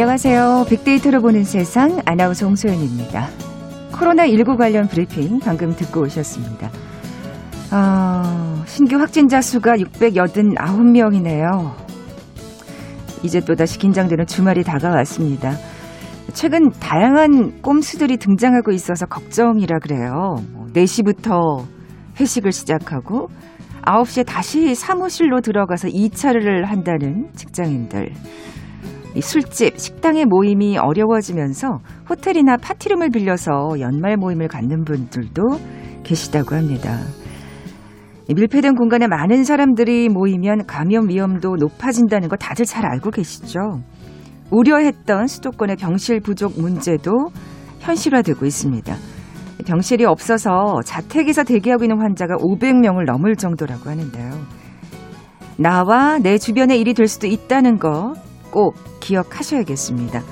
안녕하세요. 빅데이터로 보는 세상 아나운서 홍소연입니다. 코로나19 관련 브리핑 방금 듣고 오셨습니다. 어, 신규 확진자 수가 689명이네요. 이제 또다시 긴장되는 주말이 다가왔습니다. 최근 다양한 꼼수들이 등장하고 있어서 걱정이라 그래요. 4시부터 뭐 회식을 시작하고 9시에 다시 사무실로 들어가서 2차를 한다는 직장인들. 술집, 식당의 모임이 어려워지면서 호텔이나 파티룸을 빌려서 연말 모임을 갖는 분들도 계시다고 합니다. 밀폐된 공간에 많은 사람들이 모이면 감염 위험도 높아진다는 거 다들 잘 알고 계시죠? 우려했던 수도권의 병실 부족 문제도 현실화되고 있습니다. 병실이 없어서 자택에서 대기하고 있는 환자가 500명을 넘을 정도라고 하는데요. 나와 내 주변의 일이 될 수도 있다는 거 꼭 기억하셔야겠습니다.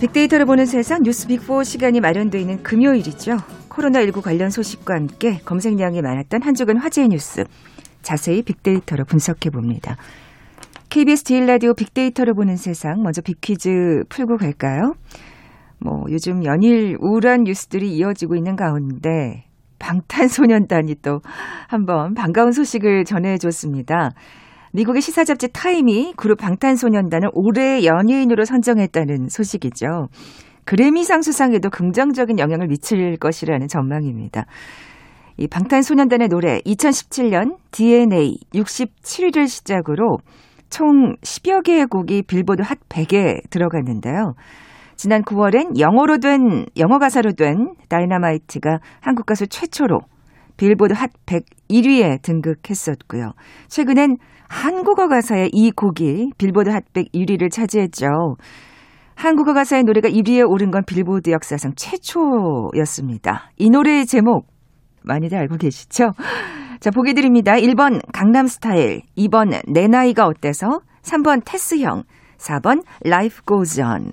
빅데이터를 보는 세상 뉴스 빅4 시간이 마련되어 있는 금요일이죠. 코로나19 관련 소식과 함께 검색량이 많았던 한 주간 화제의 뉴스 자세히 빅데이터로 분석해 봅니다. KBS 제일 라디오 빅데이터를 보는 세상 먼저 빅퀴즈 풀고 갈까요? 뭐 요즘 연일 우울한 뉴스들이 이어지고 있는 가운데 방탄소년단이 또 한번 반가운 소식을 전해줬습니다. 미국의 시사 잡지 타임이 그룹 방탄소년단을 올해 연예인으로 선정했다는 소식이죠. 그래미상 수상에도 긍정적인 영향을 미칠 것이라는 전망입니다. 이 방탄소년단의 노래 2017년 DNA 67위를 시작으로 총 10여 개의 곡이 빌보드 핫 100에 들어갔는데요. 지난 9월엔 영어로 된 영어 가사로 된 다이너마이트가 한국 가수 최초로 빌보드 핫 100 1위에 등극했었고요. 최근엔 한국어 가사의 이 곡이 빌보드 핫 100 1위를 차지했죠. 한국어 가사의 노래가 1위에 오른 건 빌보드 역사상 최초였습니다. 이 노래의 제목 많이들 알고 계시죠? 자, 보기 드립니다. 1번 강남 스타일, 2번 내 나이가 어때서, 3번 테스형, 4번 Life Goes On.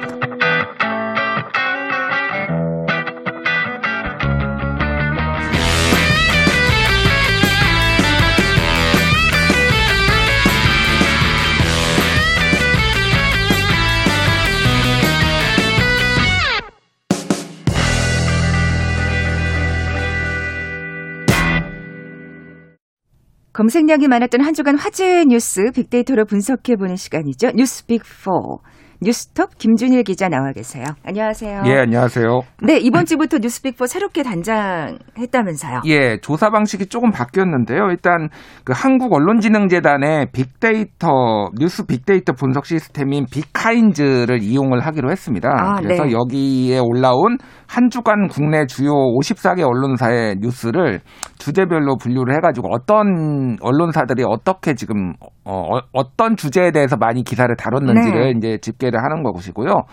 검색량이 많았던 한 주간 화제의 뉴스 빅데이터로 분석해보는 시간이죠. 뉴스 빅4. 뉴스톱 김준일 기자 나와 계세요. 안녕하세요. 예, 안녕하세요. 네, 이번 주부터 뉴스빅4 새롭게 단장했다면서요. 예, 조사 방식이 조금 바뀌었는데요. 일단 그 한국 언론진흥재단의 빅데이터 뉴스 빅데이터 분석 시스템인 빅카인즈를 이용을 하기로 했습니다. 아, 그래서 네. 여기에 올라온 한 주간 국내 주요 54개 언론사의 뉴스를 주제별로 분류를 해가지고 어떤 언론사들이 어떻게 지금 어, 어떤 주제에 대해서 많이 기사를 다뤘는지를 네. 이제 집계를 하는 것이고요.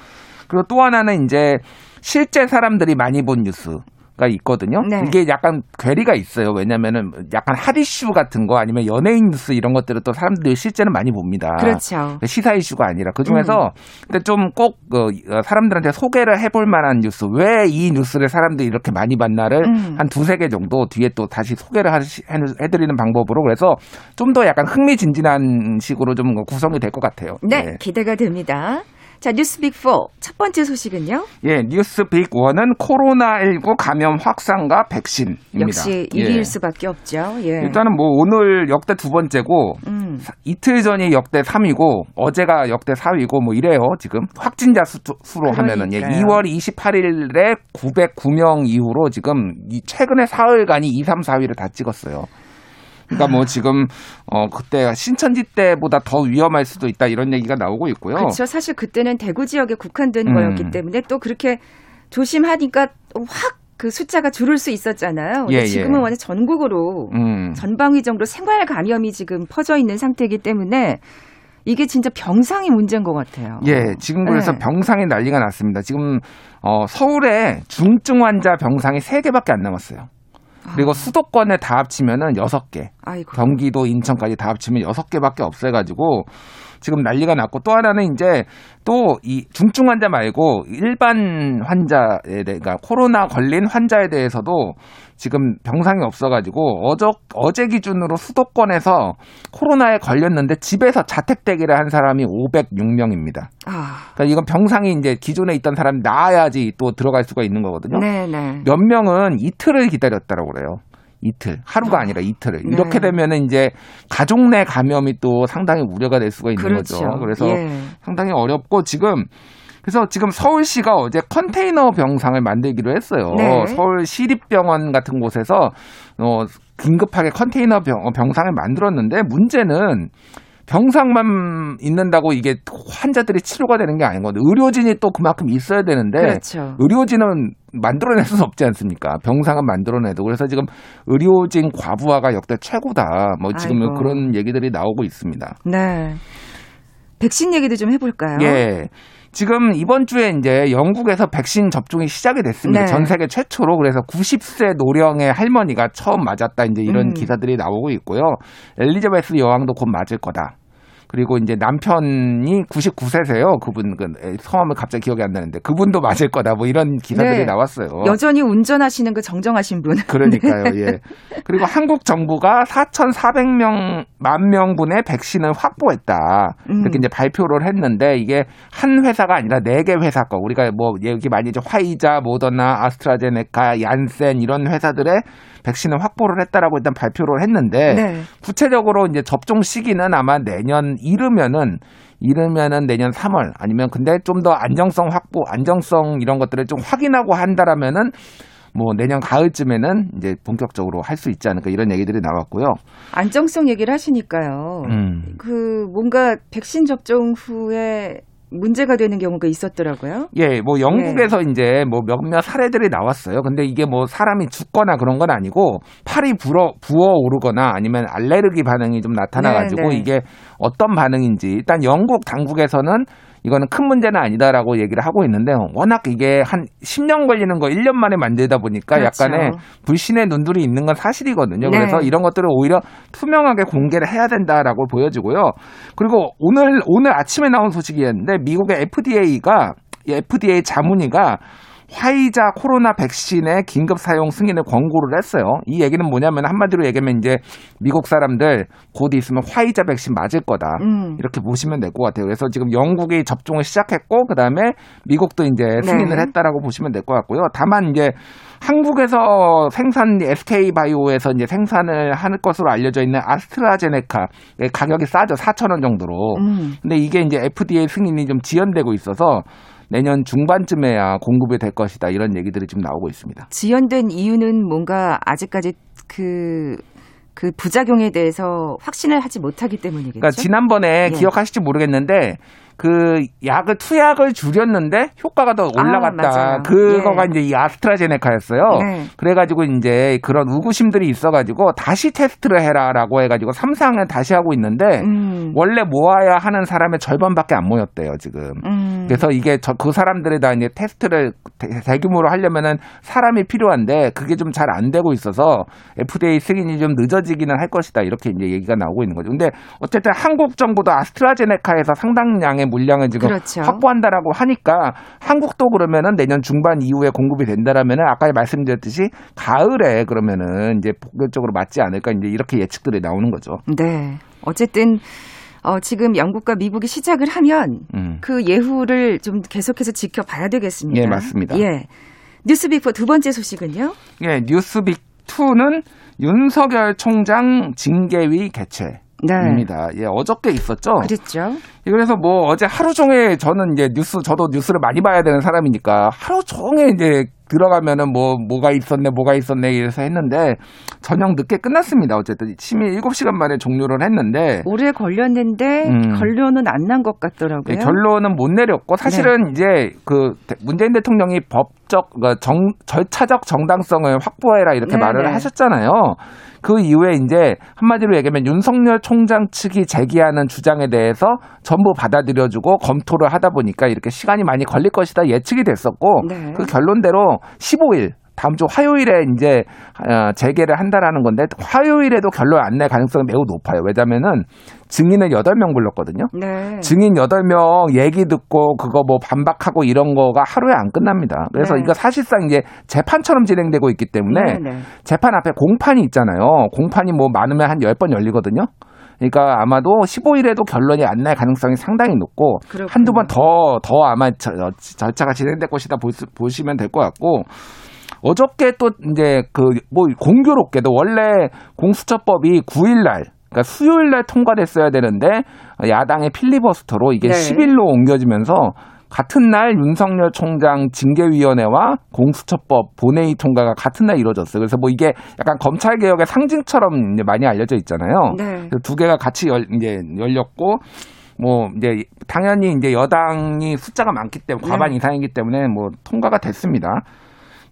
그리고 또 하나는 이제 실제 사람들이 많이 본 뉴스. 가 있거든요. 네. 이게 약간 괴리가 있어요. 왜냐면은 약간 핫 이슈 같은 거 아니면 연예인 뉴스 이런 것들을 또 사람들이 실제는 많이 봅니다. 그렇죠. 시사 이슈가 아니라 그 중에서 음. 근데 좀꼭 그 어, 사람들한테 소개를 해볼 만한 뉴스 왜 이 뉴스를 사람들이 이렇게 많이 봤나를 음. 한 두세 개 정도 뒤에 또 다시 소개를 하시, 해드리는 방법으로 그래서 좀 더 약간 흥미진진한 식으로 좀 구성이 될 것 같아요. 네, 네, 기대가 됩니다. 자, 뉴스 빅4 첫 번째 소식은요? 예, 뉴스 빅1은 코로나19 감염 확산과 백신입니다. 역시 1위일 예. 수밖에 없죠. 예. 일단은 뭐 오늘 역대 두 번째고 음. 이틀 전이 역대 3위고 어제가 역대 4위고 뭐 이래요. 지금 확진자 수, 로 하면은 예, 2월 28일에 909명 이후로 지금 최근에 사흘간이 2, 3, 4위를 다 찍었어요. 그러니까 뭐 지금 어 그때 신천지 때보다 더 위험할 수도 있다 이런 얘기가 나오고 있고요. 그렇죠. 사실 그때는 대구 지역에 국한된 음. 거였기 때문에 또 그렇게 조심하니까 확그 숫자가 줄을 수 있었잖아요. 예, 예. 지금은 예. 완전 전국으로 음. 전방위적으로 생활 감염이 지금 퍼져 있는 상태이기 때문에 이게 진짜 병상이 문제인 것 같아요. 예, 지금 그래서 네. 병상이 난리가 났습니다. 지금 어, 서울에 중증 환자 병상이 3개밖에 안 남았어요. 그리고 아. 수도권에 다 합치면은 6개. 아이고. 경기도, 인천까지 다 합치면 6개밖에 없어 가지고 지금 난리가 났고 또 하나는 이제 또 이 중증 환자 말고 일반 환자에 대해 그러니까 코로나 걸린 환자에 대해서도 지금 병상이 없어가지고 어저 어제 기준으로 수도권에서 코로나에 걸렸는데 집에서 자택 대기를 한 사람이 506명입니다. 아. 그러니까 이건 병상이 이제 기존에 있던 사람이 나아야지 또 들어갈 수가 있는 거거든요. 네네. 네. 몇 명은 이틀을 기다렸다고 그래요. 이틀, 하루가 아, 아니라 이틀을. 네. 이렇게 되면은 이제 가족 내 감염이 또 상당히 우려가 될 수가 있는 그렇죠. 거죠. 그래서 예. 상당히 어렵고 지금 그래서 지금 서울시가 어제 컨테이너 병상을 만들기로 했어요. 네. 서울 시립병원 같은 곳에서 어 긴급하게 컨테이너 병, 병상을 만들었는데 문제는 병상만 있는다고 이게 환자들이 치료가 되는 게 아니거든요. 의료진이 또 그만큼 있어야 되는데 그렇죠. 의료진은 만들어낼 수 없지 않습니까? 병상은 만들어내도 그래서 지금 의료진 과부하가 역대 최고다. 뭐 지금 아이고. 그런 얘기들이 나오고 있습니다. 네. 백신 얘기도 좀 해볼까요? 예. 지금 이번 주에 이제 영국에서 백신 접종이 시작이 됐습니다. 네. 전 세계 최초로 그래서 90세 노령의 할머니가 처음 맞았다 이제 이런 음. 기사들이 나오고 있고요. 엘리자베스 여왕도 곧 맞을 거다. 그리고 이제 남편이 99세세요. 그분 그 성함을 갑자기 기억이 안 나는데 그분도 맞을 거다. 뭐 이런 기사들이 네. 나왔어요. 여전히 운전하시는 그 정정하신 분. 그러니까요. 네. 예. 그리고 한국 정부가 4,400명 만 명분의 백신을 확보했다. 음. 이렇게 이제 발표를 했는데 이게 한 회사가 아니라 네 개 회사 거. 우리가 뭐 여기 많이 이제 화이자, 모더나, 아스트라제네카, 얀센 이런 회사들의 백신을 확보를 했다라고 일단 발표를 했는데 네. 구체적으로 이제 접종 시기는 아마 내년 이르면은 이르면은 내년 3월 아니면 근데 좀 더 안정성 확보, 안정성 이런 것들을 좀 확인하고 한다라면은 뭐 내년 가을쯤에는 이제 본격적으로 할 수 있지 않을까 이런 얘기들이 나왔고요. 안정성 얘기를 하시니까요. 음. 그 뭔가 백신 접종 후에 문제가 되는 경우가 있었더라고요. 예, 뭐 영국에서 네. 이제 뭐 몇몇 사례들이 나왔어요. 근데 이게 뭐 사람이 죽거나 그런 건 아니고 팔이 불어 부어 오르거나 아니면 알레르기 반응이 좀 나타나 가지고 네, 네. 이게 어떤 반응인지 일단 영국 당국에서는 이거는 큰 문제는 아니다라고 얘기를 하고 있는데 워낙 이게 한 10년 걸리는 거 1년 만에 만들다 보니까 그렇죠. 약간의 불신의 눈들이 있는 건 사실이거든요. 네. 그래서 이런 것들을 오히려 투명하게 공개를 해야 된다라고 보여지고요. 그리고 오늘 오늘 아침에 나온 소식이었는데 미국의 FDA가 FDA 자문위가 화이자 코로나 백신의 긴급 사용 승인을 권고를 했어요. 이 얘기는 뭐냐면 한마디로 얘기하면 이제 미국 사람들 곧 있으면 화이자 백신 맞을 거다. 음. 이렇게 보시면 될 것 같아요. 그래서 지금 영국이 접종을 시작했고 그다음에 미국도 이제 승인을 네. 했다라고 보시면 될 것 같고요. 다만 이제 한국에서 생산 SK 바이오에서 이제 생산을 하는 것으로 알려져 있는 아스트라제네카 가격이 싸죠. 4천 원 정도로. 음. 근데 이게 이제 FDA 승인이 좀 지연되고 있어서 내년 중반쯤에야 공급이 될 것이다 이런 얘기들이 지금 나오고 있습니다. 지연된 이유는 뭔가 아직까지 그, 그 부작용에 대해서 확신을 하지 못하기 때문이겠죠. 그러니까 지난번에 예. 기억하실지 모르겠는데 그 약을 투약을 줄였는데 효과가 더 아, 올라갔다. 아, 그거가 예. 이제 이 아스트라제네카였어요. 네. 그래가지고 이제 그런 의구심들이 있어가지고 다시 테스트를 해라라고 해가지고 삼상을 다시 하고 있는데 음. 원래 모아야 하는 사람의 절반밖에 안 모였대요 지금. 음. 그래서 이게 저, 그 사람들에 다 이제 테스트를 대, 규모로 하려면은 사람이 필요한데 그게 좀 잘 안 되고 있어서 FDA 승인이 좀 늦어지기는 할 것이다 이렇게 이제 얘기가 나오고 있는 거죠. 근데 어쨌든 한국 정부도 아스트라제네카에서 상당량의 물량을 지금 그렇죠. 확보한다라고 하니까 한국도 그러면은 내년 중반 이후에 공급이 된다라면은 아까 말씀드렸듯이 가을에 그러면은 이제 본격적으로 맞지 않을까 이제 이렇게 예측들이 나오는 거죠. 네. 어쨌든 어, 지금 영국과 미국이 시작을 하면 음. 그 예후를 좀 계속해서 지켜봐야 되겠습니다. 예, 맞습니다. 예. 뉴스빅4 두 번째 소식은요? 예, 뉴스빅 2는 윤석열 총장 징계위 개최. 입니다. 네. 예, 어저께 있었죠. 그랬죠. 예, 그래서 뭐 어제 하루 종일 저는 이제 뉴스 저도 뉴스를 많이 봐야 되는 사람이니까 하루 종일 이제 들어가면은 뭐 뭐가 있었네 뭐가 있었네 이래서 했는데 저녁 늦게 끝났습니다. 어쨌든 심의 7시간 만에 종료를 했는데 오래 걸렸는데 음. 결론은 안 난 것 같더라고요. 네, 결론은 못 내렸고 사실은 네. 이제 그 문재인 대통령이 법 법적 그러니까 정, 절차적 정당성을 확보해라 이렇게 네네. 말을 하셨잖아요. 그 이후에 이제 한마디로 얘기하면 윤석열 총장 측이 제기하는 주장에 대해서 전부 받아들여주고 검토를 하다 보니까 이렇게 시간이 많이 걸릴 것이다 예측이 됐었고 네. 그 결론대로 15일 다음 주 화요일에 이제 어, 재개를 한다라는 건데 화요일에도 결론 안 낼 가능성이 매우 높아요. 왜냐면은 증인을 8명 불렀거든요. 네. 증인 8명 얘기 듣고 그거 뭐 반박하고 이런 거가 하루에 안 끝납니다. 그래서 네. 이거 사실상 이제 재판처럼 진행되고 있기 때문에 네, 네. 재판 앞에 공판이 있잖아요. 공판이 뭐 많으면 한 10번 열리거든요. 그러니까 아마도 15일에도 결론이 안 날 가능성이 상당히 높고. 한두 번 더더 아마 절차가 진행될 것이다 보시- 보시면 될 것 같고 어저께 또 이제 그 뭐 공교롭게도 원래 공수처법이 9일 날 그러니까 수요일 날 통과됐어야 되는데 야당의 필리버스터로 이게 네. 10일로 옮겨지면서 같은 날 윤석열 총장 징계위원회와 공수처법 본회의 통과가 같은 날 이루어졌어요. 그래서 뭐 이게 약간 검찰 개혁의 상징처럼 이제 많이 알려져 있잖아요. 네. 두 개가 같이 열, 이제 열렸고 뭐 이제 당연히 이제 여당이 숫자가 많기 때문에 과반 네. 이상이기 때문에 뭐 통과가 됐습니다.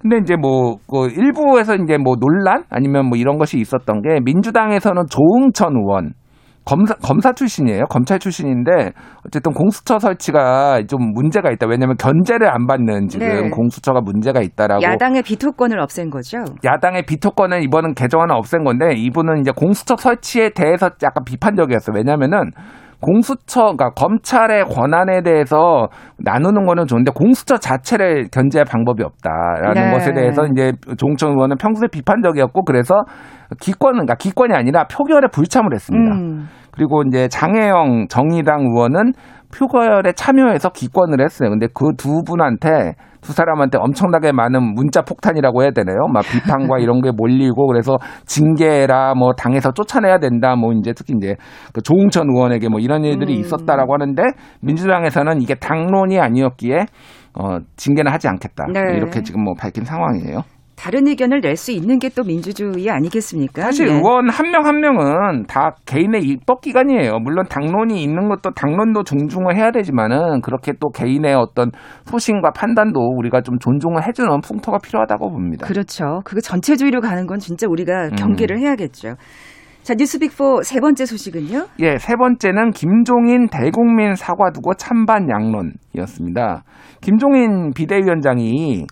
근데 이제 뭐 그 일부에서 이제 뭐 논란 아니면 뭐 이런 것이 있었던 게 민주당에서는 조응천 의원 검사 검사 출신이에요. 검찰 출신인데 어쨌든 공수처 설치가 좀 문제가 있다. 왜냐하면 견제를 안 받는 지금 네. 공수처가 문제가 있다라고 야당의 비토권을 없앤 거죠. 야당의 비토권은 이번은 개정안을 없앤 건데 이분은 이제 공수처 설치에 대해서 약간 비판적이었어요. 왜냐면은 공수처, 그러니까 검찰의 권한에 대해서 나누는 거는 좋은데 공수처 자체를 견제할 방법이 없다라는 네. 것에 대해서 이제 종천 의원은 평소에 비판적이었고 그래서 기권은, 그러니까 기권이 아니라 표결에 불참을 했습니다. 음. 그리고 이제 장혜영 정의당 의원은 표결에 참여해서 기권을 했어요. 근데 그 두 분한테 두 사람한테 엄청나게 많은 문자 폭탄이라고 해야 되나요? 막 비판과 이런 게 몰리고 그래서 징계라 뭐 당에서 쫓아내야 된다 뭐 이제 특히 이제 그 조웅천 의원에게 뭐 이런 일들이 음. 있었다라고 하는데 민주당에서는 이게 당론이 아니었기에 어 징계는 하지 않겠다 네. 이렇게 지금 뭐 밝힌 상황이에요. 다른 의견을 낼 수 있는 게 또 민주주의 아니겠습니까? 사실 네. 의원 한 명 한 명은 다 개인의 입법 기관이에요. 물론 당론이 있는 것도 당론도 존중을 해야 되지만은 그렇게 또 개인의 어떤 소신과 판단도 우리가 좀 존중을 해주는 풍토가 필요하다고 봅니다. 그렇죠. 그거 전체주의로 가는 건 진짜 우리가 음. 경계를 해야겠죠. 자, 뉴스 빅4 세 번째 소식은요? 예, 세 번째는 김종인 대국민 사과 두고 찬반 양론이었습니다. 김종인 비대위원장이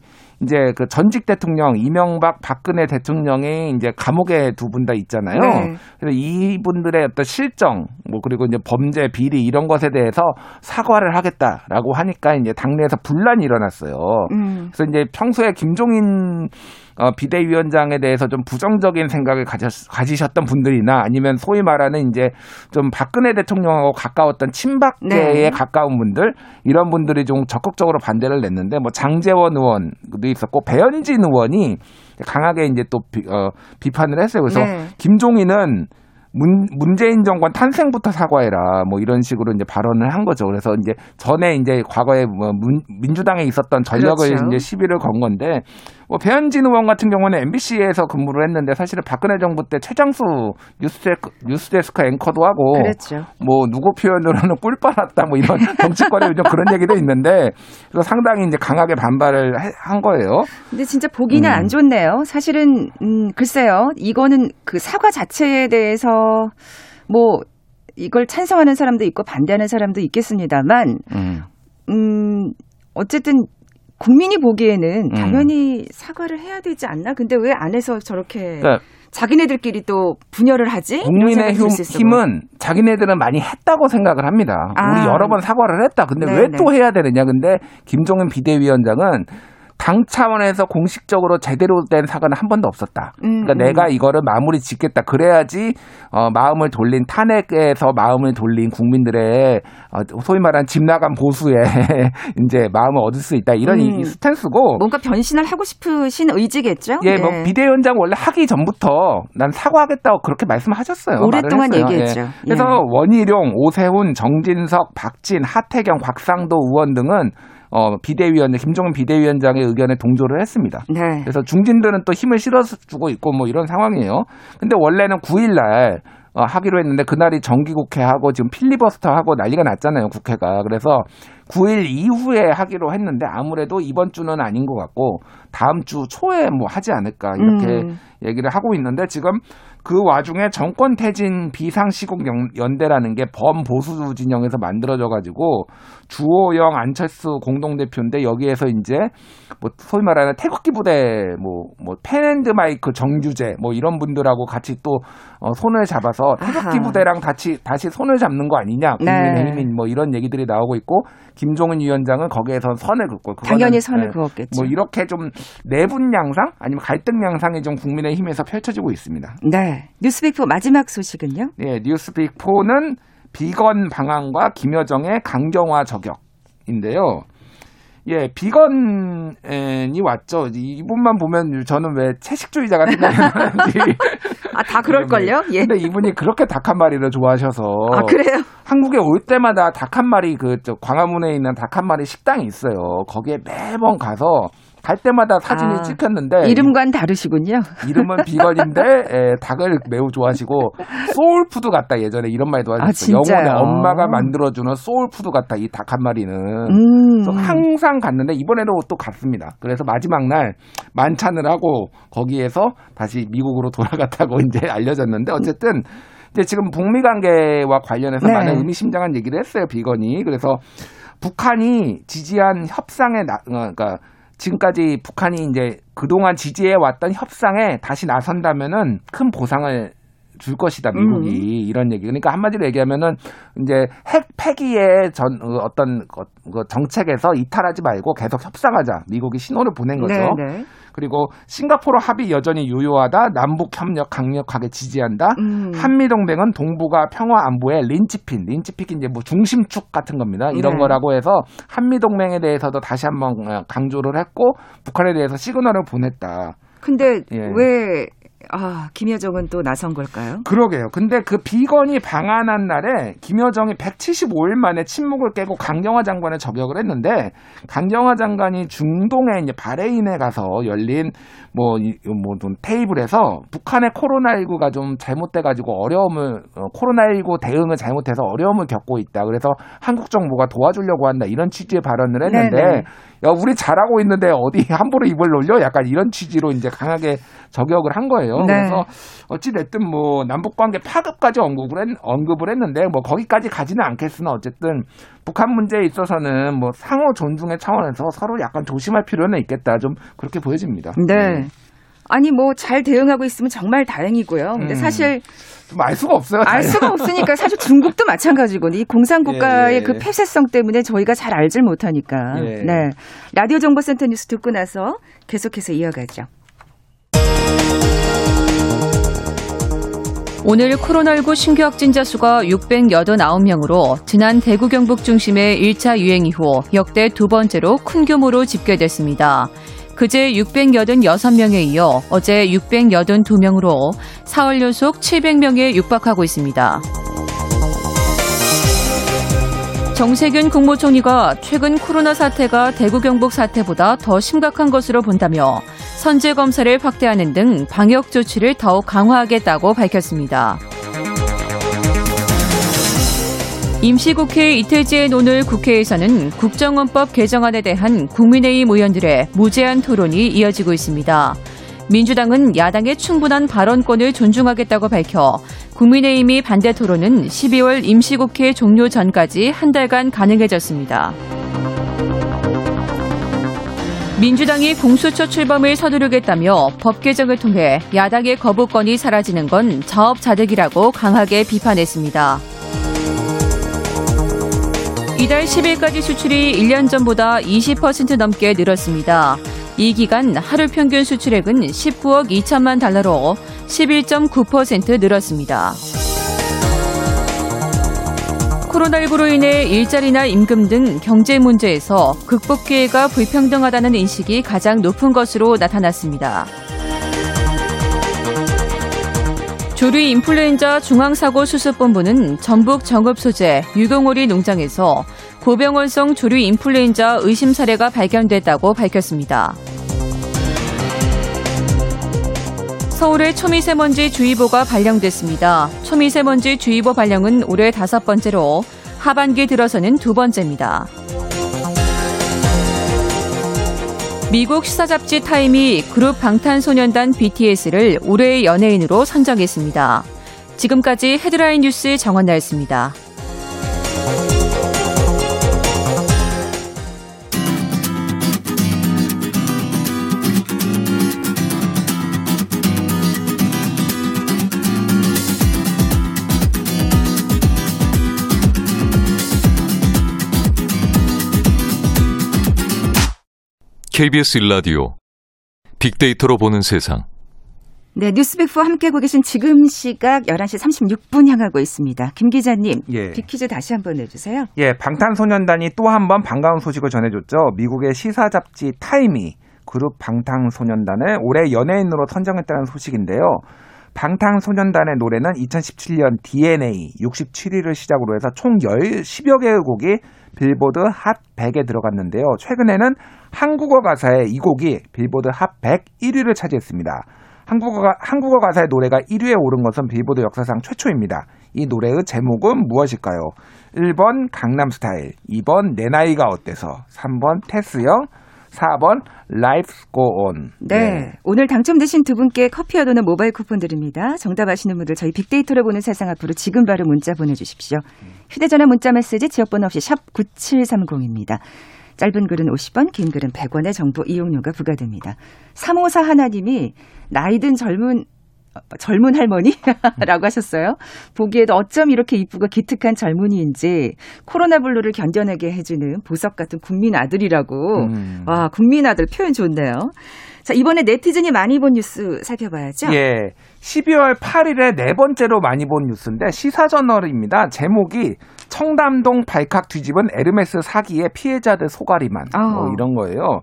이제 그 전직 대통령 이명박 박근혜 대통령이 이제 감옥에 두 분 다 있잖아요. 네. 그래서 이분들의 어떤 실정 뭐 그리고 이제 범죄 비리 이런 것에 대해서 사과를 하겠다라고 하니까 이제 당내에서 분란이 일어났어요. 음. 그래서 이제 평소에 김종인 어, 비대위원장에 대해서 좀 부정적인 생각을 가졌, 가지셨던 분들이나 아니면 소위 말하는 이제 좀 박근혜 대통령하고 가까웠던 친박계에 네. 가까운 분들 이런 분들이 좀 적극적으로 반대를 냈는데 뭐 장재원 의원도 있었고 배현진 의원이 강하게 이제 또 비, 어, 비판을 했어요. 그래서 네. 김종인은 문, 문재인 정권 탄생부터 사과해라 뭐 이런 식으로 이제 발언을 한 거죠. 그래서 이제 전에 이제 과거에 뭐 문, 민주당에 있었던 전력을 그렇죠. 이제 시비를 건 건데 뭐 배현진 의원 같은 경우는 MBC에서 근무를 했는데 사실은 박근혜 정부 때 최장수 뉴스데스크, 뉴스데스크 앵커도 하고 그랬죠. 뭐 누구 표현으로는 꿀 빨았다 뭐 이런 정치권에 요즘 그런 얘기도 있는데 그래서 상당히 이제 강하게 반발을 해- 한 거예요. 근데 진짜 보기는 음. 안 좋네요. 사실은 음, 글쎄요. 이거는 그 사과 자체에 대해서 뭐 이걸 찬성하는 사람도 있고 반대하는 사람도 있겠습니다만 음. 음 어쨌든 국민이 보기에는 음. 당연히 사과를 해야 되지 않나? 근데 왜 안에서 저렇게 그러니까 자기네들끼리 또 분열을 하지? 국민의 힘. 힘은 자기네들은 많이 했다고 생각을 합니다. 아. 우리 여러 번 사과를 했다. 근데 네, 왜 네. 또 해야 되느냐? 근데 김종인 비대위원장은 당 차원에서 공식적으로 제대로 된 사과는 한 번도 없었다. 음, 그러니까 음. 내가 이거를 마무리 짓겠다. 그래야지 어, 마음을 돌린 탄핵에서 마음을 돌린 국민들의 어, 소위 말하는 집 나간 보수에 이제 마음을 얻을 수 있다. 이런 이- 음. 이 스탠스고 뭔가 변신을 하고 싶으신 의지겠죠? 예, 뭐 네. 비대위원장 원래 하기 전부터 난 사과하겠다고 그렇게 말씀하셨어요. 오랫동안. 얘기했죠. 예. 그래서 예. 원희룡, 오세훈, 정진석, 박진, 하태경, 곽상도 의원 등은 어, 비대위원, 김종인 비대위원장의 의견에 동조를 했습니다. 네. 그래서 중진들은 또 힘을 실어주고 있고 뭐 이런 상황이에요. 근데 원래는 9일 날 어, 하기로 했는데 그날이 정기국회하고 지금 필리버스터하고 난리가 났잖아요 국회가 그래서 9일 이후에 하기로 했는데 아무래도 이번 주는 아닌 것 같고 다음 주 초에 뭐 하지 않을까 이렇게 음. 얘기를 하고 있는데 지금 그 와중에 정권 퇴진 비상시국 연대라는 게 범보수 진영에서 만들어져 가지고 주호영 안철수 공동대표인데 여기에서 이제 뭐 소위 말하는 태극기 부대 뭐뭐 펜앤드 마이크 정규재 뭐 이런 분들하고 같이 또 어, 손을 잡아서 태극기 부대랑 다시 다시 손을 잡는 거 아니냐 국민의힘 네. 뭐 이런 얘기들이 나오고 있고 김종은 위원장은 거기에서 선을 긋고 당연히 선을 네, 그었겠죠. 뭐 이렇게 좀 내분 양상 아니면 갈등 양상이 좀 국민의힘에서 펼쳐지고 있습니다. 네. 뉴스빅포 마지막 소식은요? 네, 뉴스빅포는 비건 방안과 김여정의 강경화 저격인데요. 예, 비건이 왔죠. 이분만 보면 저는 왜 채식주의자가 생각나는지. 아, 다 그럴걸요? 예. 근데 이분이 그렇게 닭 한 마리를 좋아하셔서. 아, 그래요? 한국에 올 때마다 닭 한 마리, 그, 저, 광화문에 있는 닭 한 마리 식당이 있어요. 거기에 매번 가서 갈 때마다 사진이 아, 찍혔는데 이름과는 다르시군요. 이름은 비건인데 에, 닭을 매우 좋아하시고 소울푸드 같다 예전에 이런 말도 하셨어요. 아, 영혼의 엄마가 만들어주는 소울푸드 같다 이 닭 한 마리는. 음. 항상 갔는데 이번에도 또 갔습니다. 그래서 마지막 날 만찬을 하고 거기에서 다시 미국으로 돌아갔다고 이제 알려졌는데 어쨌든 이제 지금 북미 관계와 관련해서 네. 많은 의미심장한 얘기를 했어요 비건이. 그래서 북한이 지지한 협상에 나, 어, 그러니까 지금까지 북한이 이제 그동안 지지해 왔던 협상에 다시 나선다면은 큰 보상을 줄 것이다 미국이 음. 이런 얘기. 그러니까 한마디로 얘기하면은 이제 핵 폐기의 전 어, 어떤 그 정책에서 이탈하지 말고 계속 협상하자. 미국이 신호를 보낸 거죠. 네네. 네. 그리고 싱가포르 합의 여전히 유효하다. 남북 협력 강력하게 지지한다. 음. 한미 동맹은 동북아 평화 안보의 린치핀, 린치핀이 이제 뭐 중심축 같은 겁니다. 이런 네. 거라고 해서 한미 동맹에 대해서도 다시 한번 어, 강조를 했고 북한에 대해서 시그널을 보냈다. 근데 예. 왜 아, 김여정은 또 나선 걸까요? 그러게요. 근데 그 비건이 방한한 날에 김여정이 175일 만에 침묵을 깨고 강경화 장관을 저격을 했는데 강경화 장관이 중동에 이제 바레인에 가서 열린 뭐, 뭐, 테이블에서 북한의 코로나19가 좀 잘못돼 가지고 어려움을, 어, 코로나19 대응을 잘못해서 어려움을 겪고 있다. 그래서 한국 정부가 도와주려고 한다. 이런 취지의 발언을 했는데, 네네. 야, 우리 잘하고 있는데 어디 함부로 입을 놀려? 약간 이런 취지로 이제 강하게 저격을 한 거예요. 네. 그래서 어찌됐든 뭐 남북관계 파급까지 언급을, 했, 언급을 했는데 뭐 거기까지 가지는 않겠으나 어쨌든 북한 문제에 있어서는 뭐 상호 존중의 차원에서 서로 약간 조심할 필요는 있겠다. 좀 그렇게 보여집니다. 네. 네. 아니 뭐 잘 대응하고 있으면 정말 다행이고요. 근데 음. 사실 알 수가 없어요. 알 수가 없으니까 사실 중국도 마찬가지고 이 공산 국가의 예, 예. 그 폐쇄성 때문에 저희가 잘 알질 못하니까. 예. 네. 라디오 정보센터 뉴스 듣고 나서 계속해서 이어가죠. 오늘 코로나19 신규 확진자 수가 689명으로 지난 대구 경북 중심의 1차 유행 이후 역대 두 번째로 큰 규모로 집계됐습니다. 그제 686명에 이어 어제 682명으로 4월 연속 700명에 육박하고 있습니다. 정세균 국무총리가 최근 코로나 사태가 대구 경북 사태보다 더 심각한 것으로 본다며 선제 검사를 확대하는 등 방역 조치를 더욱 강화하겠다고 밝혔습니다. 임시국회 이틀째인 오늘 국회에서는 국정원법 개정안에 대한 국민의힘 의원들의 무제한 토론이 이어지고 있습니다. 민주당은 야당의 충분한 발언권을 존중하겠다고 밝혀 국민의힘이 반대 토론은 12월 임시국회 종료 전까지 한 달간 가능해졌습니다. 민주당이 공수처 출범을 서두르겠다며 법 개정을 통해 야당의 거부권이 사라지는 건 자업자득이라고 강하게 비판했습니다. 이달 10일까지 수출이 1년 전보다 20% 넘게 늘었습니다. 이 기간 하루 평균 수출액은 19억 2천만 달러로 11.9% 늘었습니다. 코로나19로 인해 일자리나 임금 등 경제 문제에서 극복 기회가 불평등하다는 인식이 가장 높은 것으로 나타났습니다. 조류 인플루엔자 중앙사고수습본부는 전북 정읍 소재 유동오리 농장에서 고병원성 조류 인플루엔자 의심 사례가 발견됐다고 밝혔습니다. 서울에 초미세먼지 주의보가 발령됐습니다. 초미세먼지 주의보 발령은 올해 다섯 번째로 하반기 들어서는 두 번째입니다. 미국 시사 잡지 타임이 그룹 방탄소년단 BTS를 올해의 연예인으로 선정했습니다. 지금까지 헤드라인 뉴스 정원 나였습니다. KBS 일라디오 빅데이터로 보는 세상. 네, 뉴스백프 함께하고 계신 지금 시각 11시 36분 향하고 있습니다. 김 기자님, 예. 빅퀴즈 다시 한번 내주세요. 예, 방탄소년단이 또 한 번 반가운 소식을 전해줬죠. 미국의 시사 잡지 타임이 그룹 방탄소년단을 올해 연예인으로 선정했다는 소식인데요. 방탄소년단의 노래는 2017년 DNA 67위를 시작으로 해서 총 10여 개의 곡이 빌보드 핫 100에 들어갔는데요. 최근에는 한국어 가사의 이 곡이 빌보드 핫 100 1위를 차지했습니다. 한국어, 한국어 가사의 노래가 1위에 오른 것은 빌보드 역사상 최초입니다. 이 노래의 제목은 무엇일까요? 1번 강남스타일, 2번 내 나이가 어때서, 3번 테스형, 4번 Life's Go On. 네. 네. 오늘 당첨되신 두 분께 커피와 도는 모바일 쿠폰 드립니다. 정답 아시는 분들 저희 빅데이터로 보는 세상 앞으로 지금 바로 문자 보내주십시오. 휴대전화 문자 메시지 지역번호 없이 샵 9730입니다. 짧은 글은 50원, 긴 글은 100원의 정보 이용료가 부과됩니다. 3541님이 나이든 젊은 어, 젊은 할머니라고 하셨어요. 보기에도 어쩜 이렇게 이쁘고 기특한 젊은이인지 코로나 블루를 견뎌내게 해주는 보석 같은 국민 아들이라고. 음. 와, 국민 아들 표현 좋네요. 자, 이번에 네티즌이 많이 본 뉴스 살펴봐야죠. 예. 12월 8일에 네 번째로 많이 본 뉴스인데 시사저널입니다. 제목이 청담동 발칵 뒤집은 에르메스 사기의 피해자들 소가리만 뭐 이런 거예요.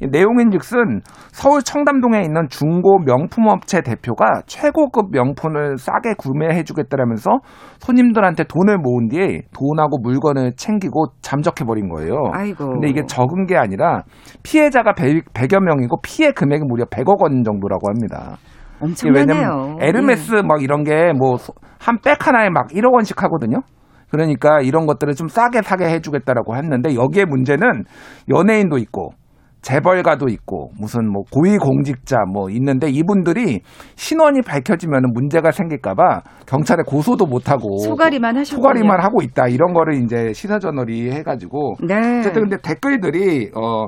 내용인즉슨 서울 청담동에 있는 중고 명품업체 대표가 최고급 명품을 싸게 구매해주겠다라면서 손님들한테 돈을 모은 뒤에 돈하고 물건을 챙기고 잠적해버린 거예요. 아이고. 근데 이게 적은 게 아니라 피해자가 100, 100 여 명이고 피해 금액이 무려 100억 원 정도라고 합니다. 엄청나네요. 왜냐면 에르메스 예. 막 이런 게 뭐 한 백 하나에 막 1억 원씩 하거든요. 그러니까 이런 것들을 좀 싸게 사게 해주겠다라고 했는데 여기에 문제는 연예인도 있고 재벌가도 있고 무슨 뭐 고위공직자 뭐 있는데 이분들이 신원이 밝혀지면 문제가 생길까봐 경찰에 고소도 못하고 소가리만 하셨 소가리만 하고 있다 이런 거를 이제 시사저널이 해가지고 네. 어쨌든 근데 댓글들이 어.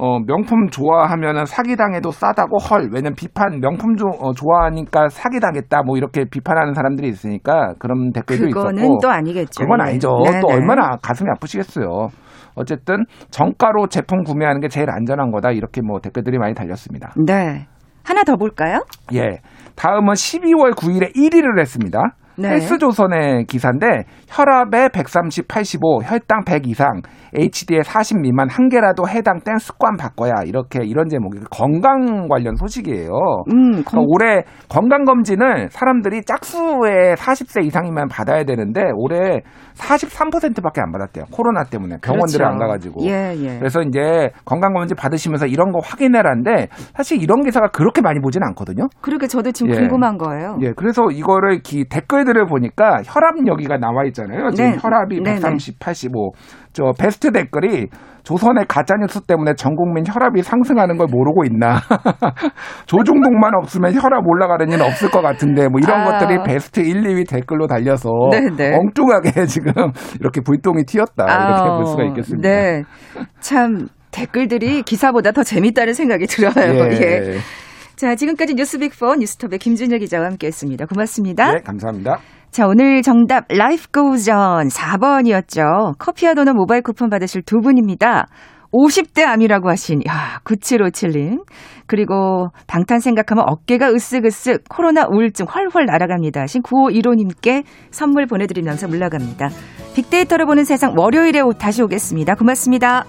어, 명품 좋아하면은 사기당해도 싸다고 헐. 왜냐면 비판, 명품 조, 어, 좋아하니까 사기당했다. 뭐 이렇게 비판하는 사람들이 있으니까 그런 댓글도 그거는 있었고. 또 아니겠죠. 그건 아니죠. 네네. 또 얼마나 가슴이 아프시겠어요. 어쨌든 정가로 제품 구매하는 게 제일 안전한 거다 이렇게 뭐 댓글들이 많이 달렸습니다. 네. 하나 더 볼까요? 예. 다음은 12월 9일에 1위를 했습니다. 네. 헬스조선의 기사인데 혈압에 130, 85, 혈당 100 이상, HD에 40 미만 한 개라도 해당된 습관 바꿔야 이렇게 이런 제목이 건강 관련 소식이에요. 음, 그러니까 올해 건강 검진을 사람들이 짝수에 40세 이상이면 받아야 되는데 올해 43%밖에 안 받았대요. 코로나 때문에 병원들을 그렇죠. 안 가가지고. 예, 예. 그래서 이제 건강 검진 받으시면서 이런 거 확인해라는데 사실 이런 기사가 그렇게 많이 보지는 않거든요. 그러게 저도 지금 예. 궁금한 거예요. 예, 그래서 이거를 기 댓글들을 보니까 혈압 여기가 나와 있잖아요. 지금 네. 혈압이 네, 130, 85. 저 베스트 댓글이 조선의 가짜뉴스 때문에 전 국민 혈압이 상승하는 걸 모르고 있나. 조중동만 없으면 혈압 올라가는 일은 없을 것 같은데 뭐 이런 아. 것들이 베스트 1, 2위 댓글로 달려서 네, 네. 엉뚱하게 지금 이렇게 불똥이 튀었다. 이렇게 아우, 볼 수가 있겠습니다. 네. 참 댓글들이 기사보다 더 재밌다는 생각이 들어요. 예. 예. 자, 지금까지 뉴스 빅4 뉴스톱의 김준혁 기자와 함께 했습니다. 고맙습니다. 네, 감사합니다. 자, 오늘 정답 Life Goes On 4번이었죠. 커피와 도넛 모바일 쿠폰 받으실 두 분입니다. 50대 암이라고 하신 야 9757님 그리고 방탄 생각하면 어깨가 으쓱으쓱 코로나 우울증 훨훨 날아갑니다 하신 9515님께 선물 보내드리면서 물러갑니다. 빅데이터로 보는 세상 월요일에 다시 오겠습니다. 고맙습니다.